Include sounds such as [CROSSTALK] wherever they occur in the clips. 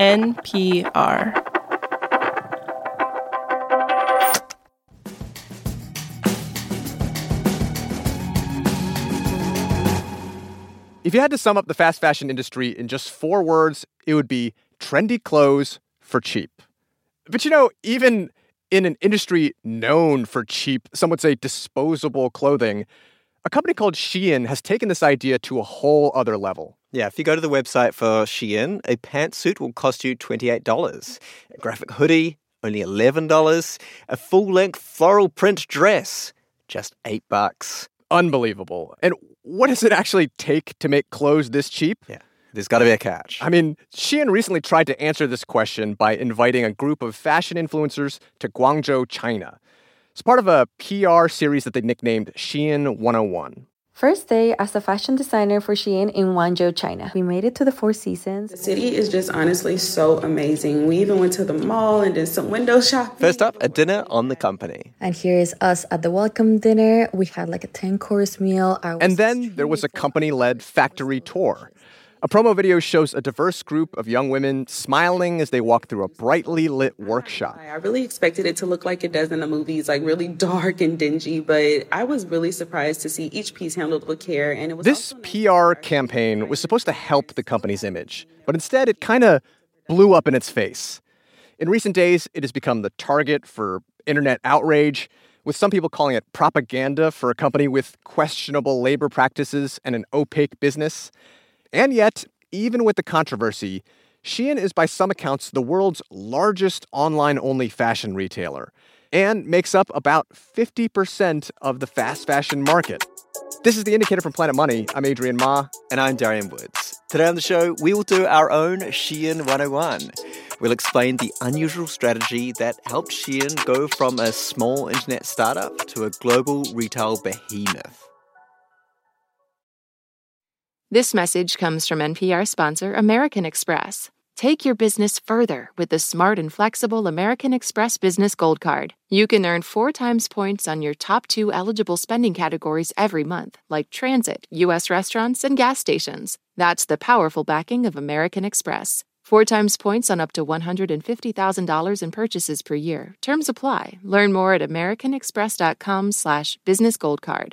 NPR. If you had to sum up the fast fashion industry in just four words, it would be trendy clothes for cheap. But you know, even in an industry known for cheap, some would say disposable clothing, a company called Shein has taken this idea to a whole other level. Yeah, if you go to the website for Shein, a pantsuit will cost you $28. A graphic hoodie, only $11. A full length floral print dress, just 8 bucks. Unbelievable. And what does it actually take to make clothes this cheap? Yeah. There's got to be a catch. I mean, Shein recently tried to answer this question by inviting a group of fashion influencers to Guangzhou, China. It's part of a PR series that they nicknamed Shein 101. First day as a fashion designer for Shein in Guangzhou, China. We made it to the Four Seasons. The city is just honestly so amazing. We even went to the mall and did some window shopping. First up, a dinner on the company. And here is us at the welcome dinner. We had like a 10 course meal. And then there was a company led factory tour. A promo video shows a diverse group of young women smiling as they walk through a brightly lit workshop. I really expected it to look like it does in the movies, like really dark and dingy, but I was really surprised to see each piece handled with care. And it was this PR campaign was supposed to help the company's image, but instead it kind of blew up in its face. In recent days, it has become the target for internet outrage, with some people calling it propaganda for a company with questionable labor practices and an opaque business. And yet, even with the controversy, Shein is by some accounts the world's largest online only fashion retailer and makes up about 50% of the fast fashion market. This is the indicator from Planet Money. I'm Adrian Ma. And I'm Darian Woods. Today on the show, we will do our own Shein 101. We'll explain the unusual strategy that helped Shein go from a small internet startup to a global retail behemoth. This message comes from NPR sponsor American Express. Take your business further with the smart and flexible American Express Business Gold Card. You can earn four times points on your top two eligible spending categories every month, like transit, U.S. restaurants, and gas stations. That's the powerful backing of American Express. Four times points on up to $150,000 in purchases per year. Terms apply. Learn more at americanexpress.com slash businessgoldcard.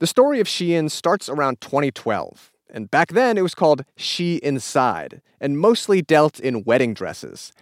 The story of Shein starts around 2012, and back then it was called She Inside and mostly dealt in wedding dresses.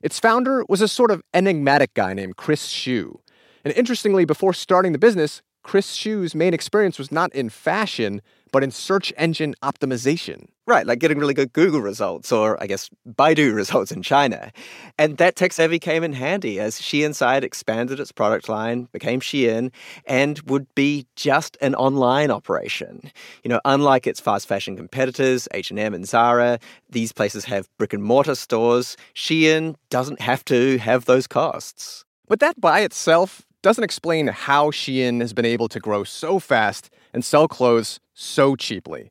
Its founder was a sort of enigmatic guy named Chris Hsu. And interestingly, before starting the business, Chris Hsu's main experience was not in fashion, but in search engine optimization. Right, like getting really good Google results, or I guess Baidu [LAUGHS] results in China. And that tech savvy came in handy as Inside expanded its product line, became Shein, and would be just an online operation. You know, unlike its fast fashion competitors, H&M and Zara, these places have brick and mortar stores. Shein doesn't have to have those costs. But that by itself doesn't explain how Shein has been able to grow so fast and sell clothes so cheaply.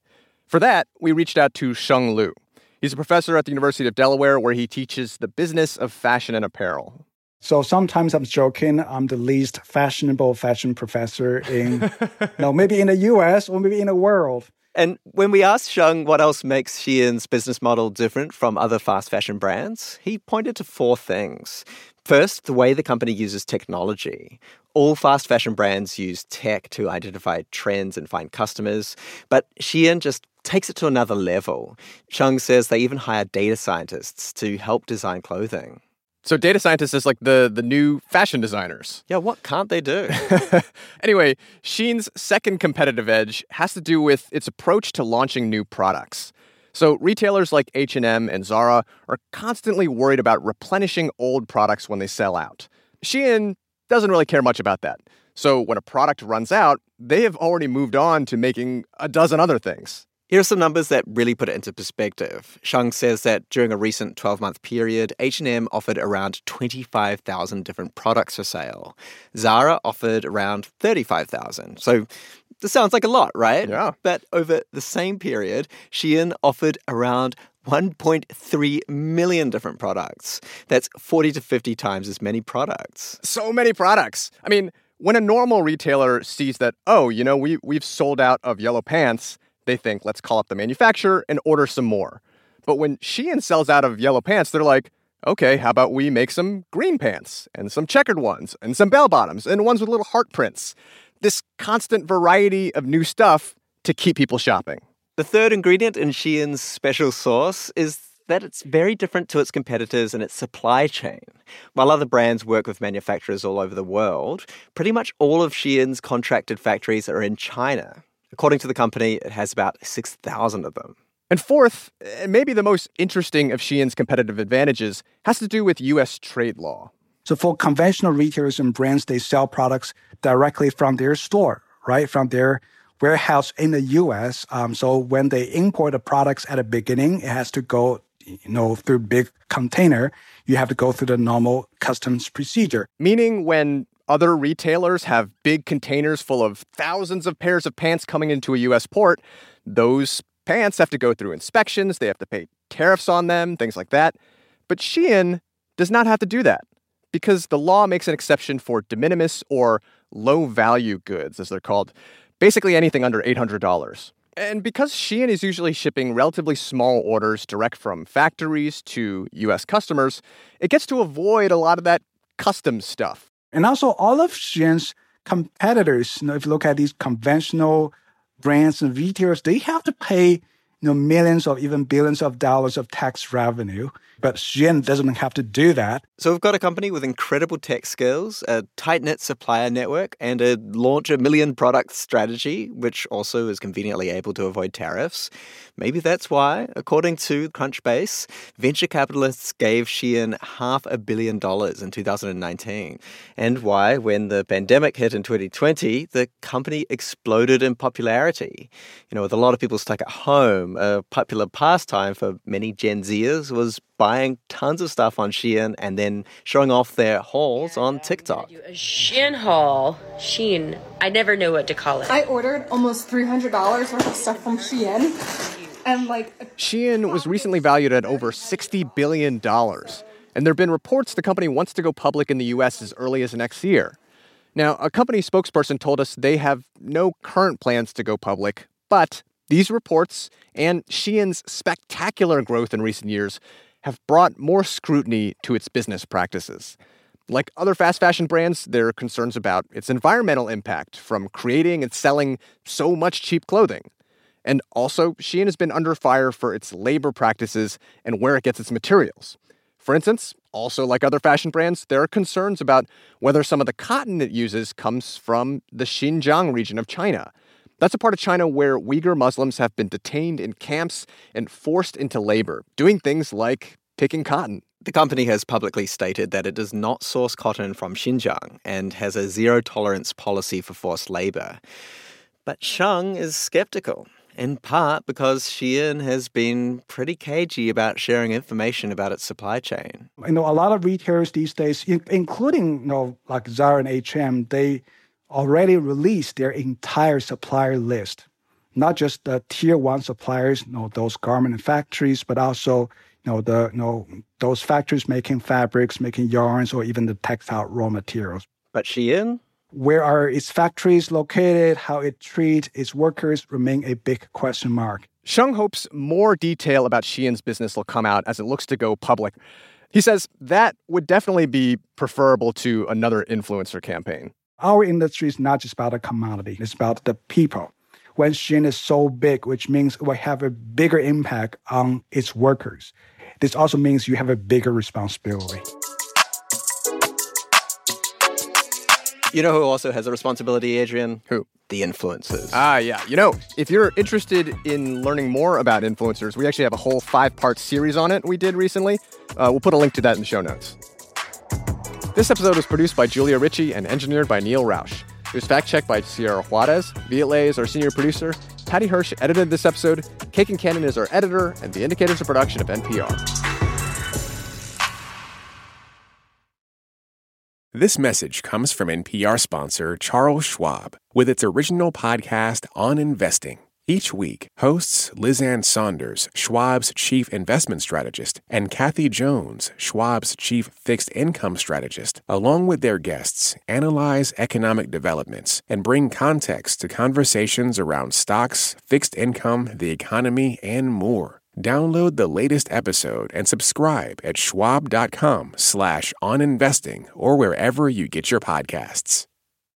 For that, we reached out to Sheng Lu. He's a professor at the University of Delaware where he teaches the business of fashion and apparel. So sometimes I'm joking, I'm the least fashionable fashion professor in, [LAUGHS] no, maybe in the US or maybe in the world. And when we asked Sheng what else makes Shein's business model different from other fast fashion brands, he pointed to four things. First, the way the company uses technology. All fast fashion brands use tech to identify trends and find customers, but Shein just takes it to another level. Sheng says they even hire data scientists to help design clothing. So data scientists is like the the new fashion designers. Yeah, what can't they do? [LAUGHS] anyway, Shein's second competitive edge has to do with its approach to launching new products. So retailers like H&M and Zara are constantly worried about replenishing old products when they sell out. Shein doesn't really care much about that. So when a product runs out, they have already moved on to making a dozen other things. Here are some numbers that really put it into perspective. Sheng says that during a recent 12-month period, H&M offered around 25,000 different products for sale. Zara offered around 35,000. So this sounds like a lot, right? Yeah. But over the same period, Shein offered around 1.3 million different products. That's 40 to 50 times as many products. So many products. I mean, when a normal retailer sees that, oh, you know, we, we've sold out of yellow pants, they think, let's call up the manufacturer and order some more. But when Shein sells out of yellow pants, they're like, okay, how about we make some green pants and some checkered ones and some bell bottoms and ones with little heart prints? This constant variety of new stuff to keep people shopping. The third ingredient in Shein's special sauce is that it's very different to its competitors in its supply chain. While other brands work with manufacturers all over the world, pretty much all of Shein's contracted factories are in China. According to the company, it has about 6,000 of them. And fourth, and maybe the most interesting of Shein's competitive advantages, has to do with US trade law. So for conventional retailers and brands, they sell products directly from their store, right? From their warehouse in the US. Um, so when they import the products at the beginning, it has to go, you know, through big container. You have to go through the normal customs procedure. Meaning when other retailers have big containers full of thousands of pairs of pants coming into a US port, those pants have to go through inspections, they have to pay tariffs on them, things like that. But Shein does not have to do that because the law makes an exception for de minimis or low value goods, as they're called, basically anything under $800. And because Shein is usually shipping relatively small orders direct from factories to US customers, it gets to avoid a lot of that custom stuff. And also, all of Shein's competitors, you know, if you look at these conventional brands and retailers, they have to pay you know, millions or even billions of dollars of tax revenue. But Shein doesn't have to do that. So we've got a company with incredible tech skills, a tight-knit supplier network, and a launch a million product strategy, which also is conveniently able to avoid tariffs. Maybe that's why, according to Crunchbase, venture capitalists gave Shein half a billion dollars in 2019. And why, when the pandemic hit in 2020, the company exploded in popularity. You know, with a lot of people stuck at home, Um, a popular pastime for many Gen Zers was buying tons of stuff on Shein and then showing off their hauls on TikTok. A Shein haul. Shein. I never know what to call it. I ordered almost $300 worth of stuff from Shein. And like Shein was recently valued at over $60 billion. And there have been reports the company wants to go public in the US as early as next year. Now, a company spokesperson told us they have no current plans to go public, but these reports and Shein's spectacular growth in recent years have brought more scrutiny to its business practices. Like other fast fashion brands, there are concerns about its environmental impact from creating and selling so much cheap clothing. And also, Shein has been under fire for its labor practices and where it gets its materials. For instance, also like other fashion brands, there are concerns about whether some of the cotton it uses comes from the Xinjiang region of China. That's a part of China where Uyghur Muslims have been detained in camps and forced into labor, doing things like picking cotton. The company has publicly stated that it does not source cotton from Xinjiang and has a zero tolerance policy for forced labor. But Sheng is skeptical, in part because Shein has been pretty cagey about sharing information about its supply chain. You know, a lot of retailers these days, including you know, like Zara and H&M, they already released their entire supplier list, not just the tier one suppliers, you know, those garment factories, but also you know the you know those factories making fabrics, making yarns, or even the textile raw materials. But Shein, where are its factories located? How it treats its workers remain a big question mark. Sheng hopes more detail about Shein's business will come out as it looks to go public. He says that would definitely be preferable to another influencer campaign. Our industry is not just about a commodity, it's about the people. When Shein is so big, which means it will have a bigger impact on its workers. This also means you have a bigger responsibility. You know who also has a responsibility, Adrian? Who? The influencers. Ah, yeah. You know, if you're interested in learning more about influencers, we actually have a whole five part series on it we did recently. Uh, we'll put a link to that in the show notes. This episode was produced by Julia Ritchie and engineered by Neal Rauch. It was fact checked by Sierra Juarez. Le is our senior producer. Paddy Hirsch edited this episode. Kate Concannon is our editor, and The Indicator is a production of NPR. This message comes from NPR sponsor Charles Schwab with its original podcast on investing. Each week, hosts Liz Ann Sonders, Schwab's chief investment strategist, and Kathy Jones, Schwab's chief fixed income strategist, along with their guests, analyze economic developments and bring context to conversations around stocks, fixed income, the economy, and more. Download the latest episode and subscribe at schwab.com slash oninvesting or wherever you get your podcasts.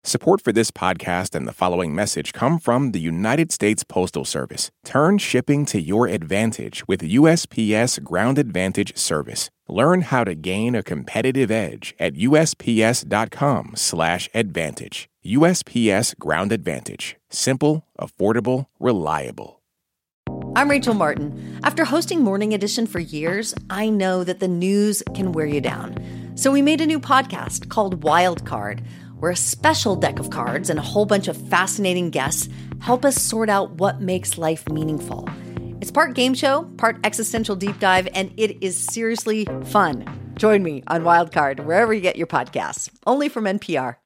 Support for this podcast and the following message come from the United States Postal Service. Turn shipping to your advantage with USPS Ground Advantage service. Learn how to gain a competitive edge at usps.com slash advantage. USPS Ground Advantage. Simple, affordable, reliable. I'm Rachel Martin. After hosting Morning Edition for years, I know that the news can wear you down. So we made a new podcast called Wild Card, where a special deck of cards and a whole bunch of fascinating guests help us sort out what makes life meaningful. It's part game show, part existential deep dive, and it is seriously fun. Join me on Wildcard, wherever you get your podcasts, only from NPR.